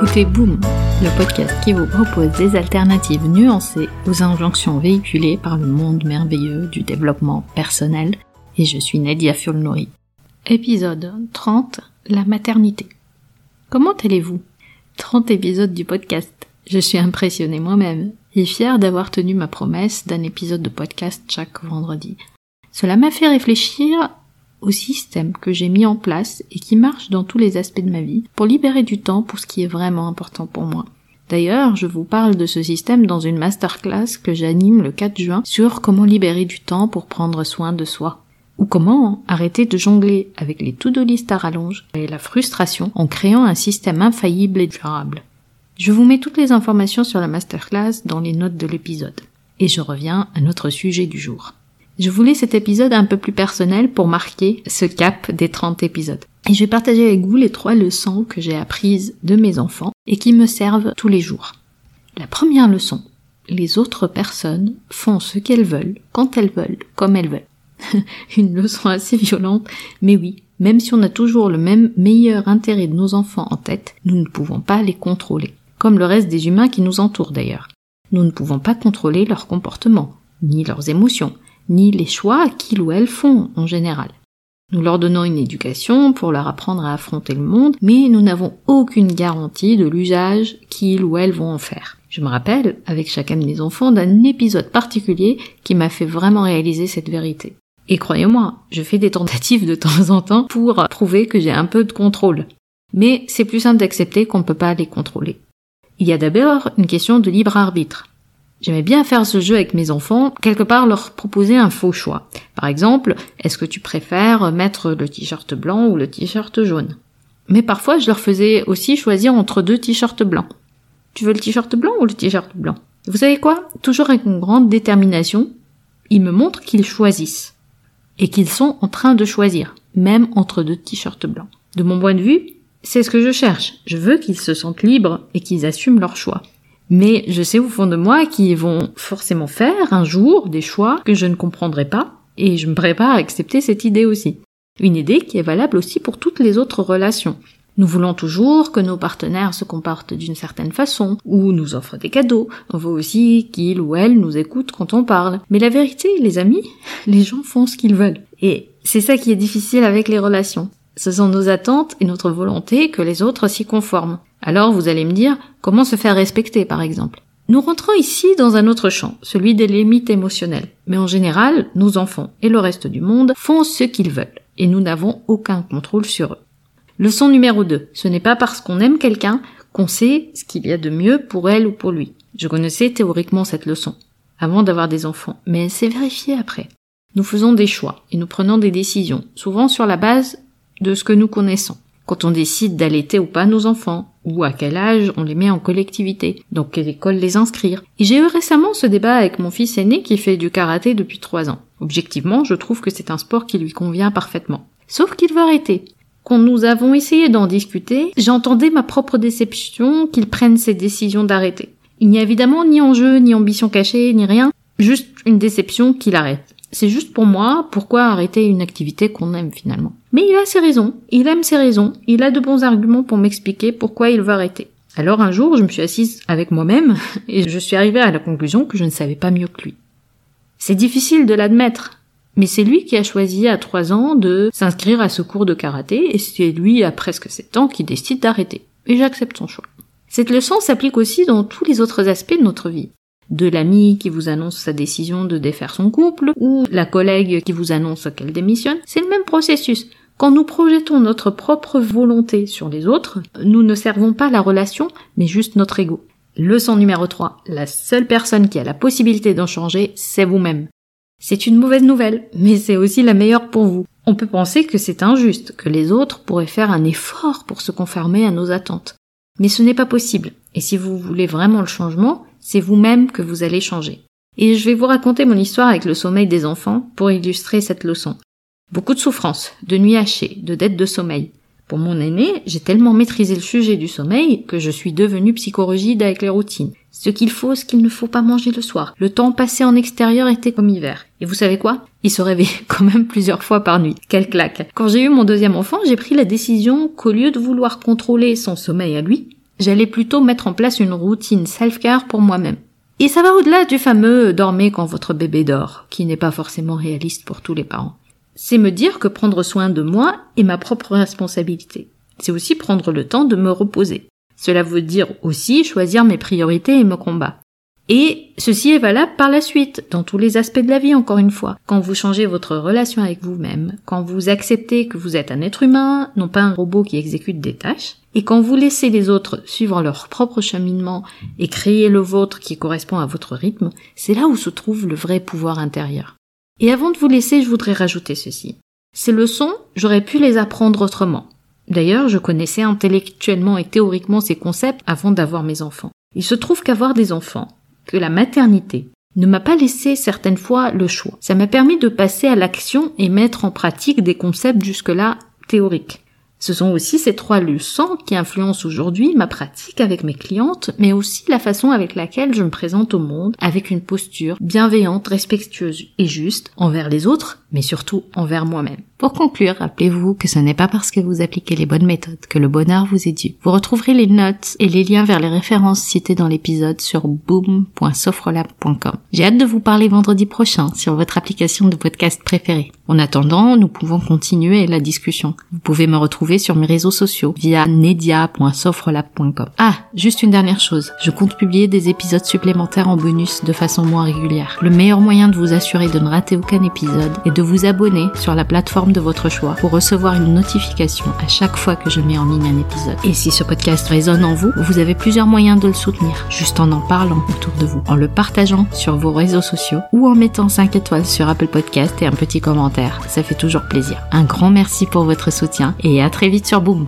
écoutez Boom, le podcast qui vous propose des alternatives nuancées aux injonctions véhiculées par le monde merveilleux du développement personnel. Et je suis Nadia Fulnori. Épisode 30, la maternité. Comment allez-vous? 30 épisodes du podcast. Je suis impressionnée moi-même et fière d'avoir tenu ma promesse d'un épisode de podcast chaque vendredi. Cela m'a fait réfléchir au système que j'ai mis en place et qui marche dans tous les aspects de ma vie pour libérer du temps pour ce qui est vraiment important pour moi. D'ailleurs, je vous parle de ce système dans une masterclass que j'anime le 4 juin sur comment libérer du temps pour prendre soin de soi. Ou comment arrêter de jongler avec les to-do list à rallonge et la frustration en créant un système infaillible et durable. Je vous mets toutes les informations sur la masterclass dans les notes de l'épisode. Et je reviens à notre sujet du jour. Je voulais cet épisode un peu plus personnel pour marquer ce cap des 30 épisodes. Et je vais partager avec vous les trois leçons que j'ai apprises de mes enfants et qui me servent tous les jours. La première leçon, les autres personnes font ce qu'elles veulent, quand elles veulent, comme elles veulent. Une leçon assez violente, mais oui, même si on a toujours le même meilleur intérêt de nos enfants en tête, nous ne pouvons pas les contrôler. Comme le reste des humains qui nous entourent d'ailleurs. Nous ne pouvons pas contrôler leur comportement, ni leurs émotions, ni les choix qu'ils ou elles font en général. Nous leur donnons une éducation pour leur apprendre à affronter le monde, mais nous n'avons aucune garantie de l'usage qu'ils ou elles vont en faire. Je me rappelle, avec chacun de mes enfants, d'un épisode particulier qui m'a fait vraiment réaliser cette vérité. Et croyez-moi, je fais des tentatives de temps en temps pour prouver que j'ai un peu de contrôle. Mais c'est plus simple d'accepter qu'on ne peut pas les contrôler. Il y a d'abord une question de libre arbitre. J'aimais bien faire ce jeu avec mes enfants, quelque part leur proposer un faux choix. Par exemple, est-ce que tu préfères mettre le t-shirt blanc ou le t-shirt jaune? Mais parfois, je leur faisais aussi choisir entre deux t-shirts blancs. Tu veux le t-shirt blanc ou le t-shirt blanc? Vous savez quoi? Toujours avec une grande détermination, ils me montrent qu'ils choisissent. Et qu'ils sont en train de choisir, même entre deux t-shirts blancs. De mon point de vue, c'est ce que je cherche. Je veux qu'ils se sentent libres et qu'ils assument leur choix. Mais je sais au fond de moi qu'ils vont forcément faire un jour des choix que je ne comprendrai pas, et je me prépare à accepter cette idée aussi. Une idée qui est valable aussi pour toutes les autres relations. Nous voulons toujours que nos partenaires se comportent d'une certaine façon, ou nous offrent des cadeaux. On veut aussi qu'ils ou elles nous écoutent quand on parle. Mais la vérité, les amis, les gens font ce qu'ils veulent. Et c'est ça qui est difficile avec les relations. Ce sont nos attentes et notre volonté que les autres s'y conforment. Alors vous allez me dire, comment se faire respecter par exemple? Nous rentrons ici dans un autre champ, celui des limites émotionnelles. Mais en général, nos enfants et le reste du monde font ce qu'ils veulent, et nous n'avons aucun contrôle sur eux. Leçon numéro 2. Ce n'est pas parce qu'on aime quelqu'un qu'on sait ce qu'il y a de mieux pour elle ou pour lui. Je connaissais théoriquement cette leçon, avant d'avoir des enfants, mais elle s'est vérifiée après. Nous faisons des choix et nous prenons des décisions, souvent sur la base de ce que nous connaissons. Quand on décide d'allaiter ou pas nos enfants, ou à quel âge on les met en collectivité, dans quelle école les inscrire. J'ai eu récemment ce débat avec mon fils aîné qui fait du karaté depuis trois ans. Objectivement, je trouve que c'est un sport qui lui convient parfaitement. Sauf qu'il veut arrêter. Quand nous avons essayé d'en discuter, j'entendais ma propre déception qu'il prenne cette décision d'arrêter. Il n'y a évidemment ni enjeu, ni ambition cachée, ni rien, juste une déception qu'il arrête. C'est juste pour moi, pourquoi arrêter une activité qu'on aime finalement. Mais il a ses raisons, il aime ses raisons, il a de bons arguments pour m'expliquer pourquoi il veut arrêter. Alors un jour, je me suis assise avec moi-même et je suis arrivée à la conclusion que je ne savais pas mieux que lui. C'est difficile de l'admettre, mais c'est lui qui a choisi à trois ans de s'inscrire à ce cours de karaté et c'est lui à presque sept ans qui décide d'arrêter. Et j'accepte son choix. Cette leçon s'applique aussi dans tous les autres aspects de notre vie de l'ami qui vous annonce sa décision de défaire son couple, ou la collègue qui vous annonce qu'elle démissionne, c'est le même processus. Quand nous projetons notre propre volonté sur les autres, nous ne servons pas la relation, mais juste notre ego. Leçon numéro 3. La seule personne qui a la possibilité d'en changer, c'est vous-même. C'est une mauvaise nouvelle, mais c'est aussi la meilleure pour vous. On peut penser que c'est injuste, que les autres pourraient faire un effort pour se conformer à nos attentes. Mais ce n'est pas possible. Et si vous voulez vraiment le changement, c'est vous-même que vous allez changer. Et je vais vous raconter mon histoire avec le sommeil des enfants pour illustrer cette leçon. Beaucoup de souffrances, de nuits hachées, de dettes de sommeil. Pour mon aîné, j'ai tellement maîtrisé le sujet du sommeil que je suis devenue psychorigide avec les routines. Ce qu'il faut, ce qu'il ne faut pas manger le soir. Le temps passé en extérieur était comme hiver. Et vous savez quoi? Il se réveillait quand même plusieurs fois par nuit. Quelle claque Quand j'ai eu mon deuxième enfant, j'ai pris la décision qu'au lieu de vouloir contrôler son sommeil à lui, j'allais plutôt mettre en place une routine self-care pour moi-même. Et ça va au-delà du fameux dormez quand votre bébé dort, qui n'est pas forcément réaliste pour tous les parents. C'est me dire que prendre soin de moi est ma propre responsabilité. C'est aussi prendre le temps de me reposer. Cela veut dire aussi choisir mes priorités et mes combats. Et ceci est valable par la suite, dans tous les aspects de la vie, encore une fois. Quand vous changez votre relation avec vous-même, quand vous acceptez que vous êtes un être humain, non pas un robot qui exécute des tâches, et quand vous laissez les autres suivre leur propre cheminement et créer le vôtre qui correspond à votre rythme, c'est là où se trouve le vrai pouvoir intérieur. Et avant de vous laisser, je voudrais rajouter ceci. Ces leçons, j'aurais pu les apprendre autrement. D'ailleurs, je connaissais intellectuellement et théoriquement ces concepts avant d'avoir mes enfants. Il se trouve qu'avoir des enfants, que la maternité ne m'a pas laissé certaines fois le choix. Ça m'a permis de passer à l'action et mettre en pratique des concepts jusque-là théoriques. Ce sont aussi ces trois leçons qui influencent aujourd'hui ma pratique avec mes clientes, mais aussi la façon avec laquelle je me présente au monde, avec une posture bienveillante, respectueuse et juste envers les autres, mais surtout envers moi-même. Pour conclure, rappelez-vous que ce n'est pas parce que vous appliquez les bonnes méthodes que le bonheur vous est dû. Vous retrouverez les notes et les liens vers les références citées dans l'épisode sur boom.sofrolab.com. J'ai hâte de vous parler vendredi prochain sur votre application de podcast préférée. En attendant, nous pouvons continuer la discussion. Vous pouvez me retrouver sur mes réseaux sociaux via nedia.sofrelab.com. Ah, juste une dernière chose. Je compte publier des épisodes supplémentaires en bonus de façon moins régulière. Le meilleur moyen de vous assurer de ne rater aucun épisode est de vous abonner sur la de votre choix pour recevoir une notification à chaque fois que je mets en ligne un épisode. Et si ce podcast résonne en vous, vous avez plusieurs moyens de le soutenir, juste en en parlant autour de vous, en le partageant sur vos réseaux sociaux ou en mettant 5 étoiles sur Apple Podcast et un petit commentaire. Ça fait toujours plaisir. Un grand merci pour votre soutien et à très vite sur Boom.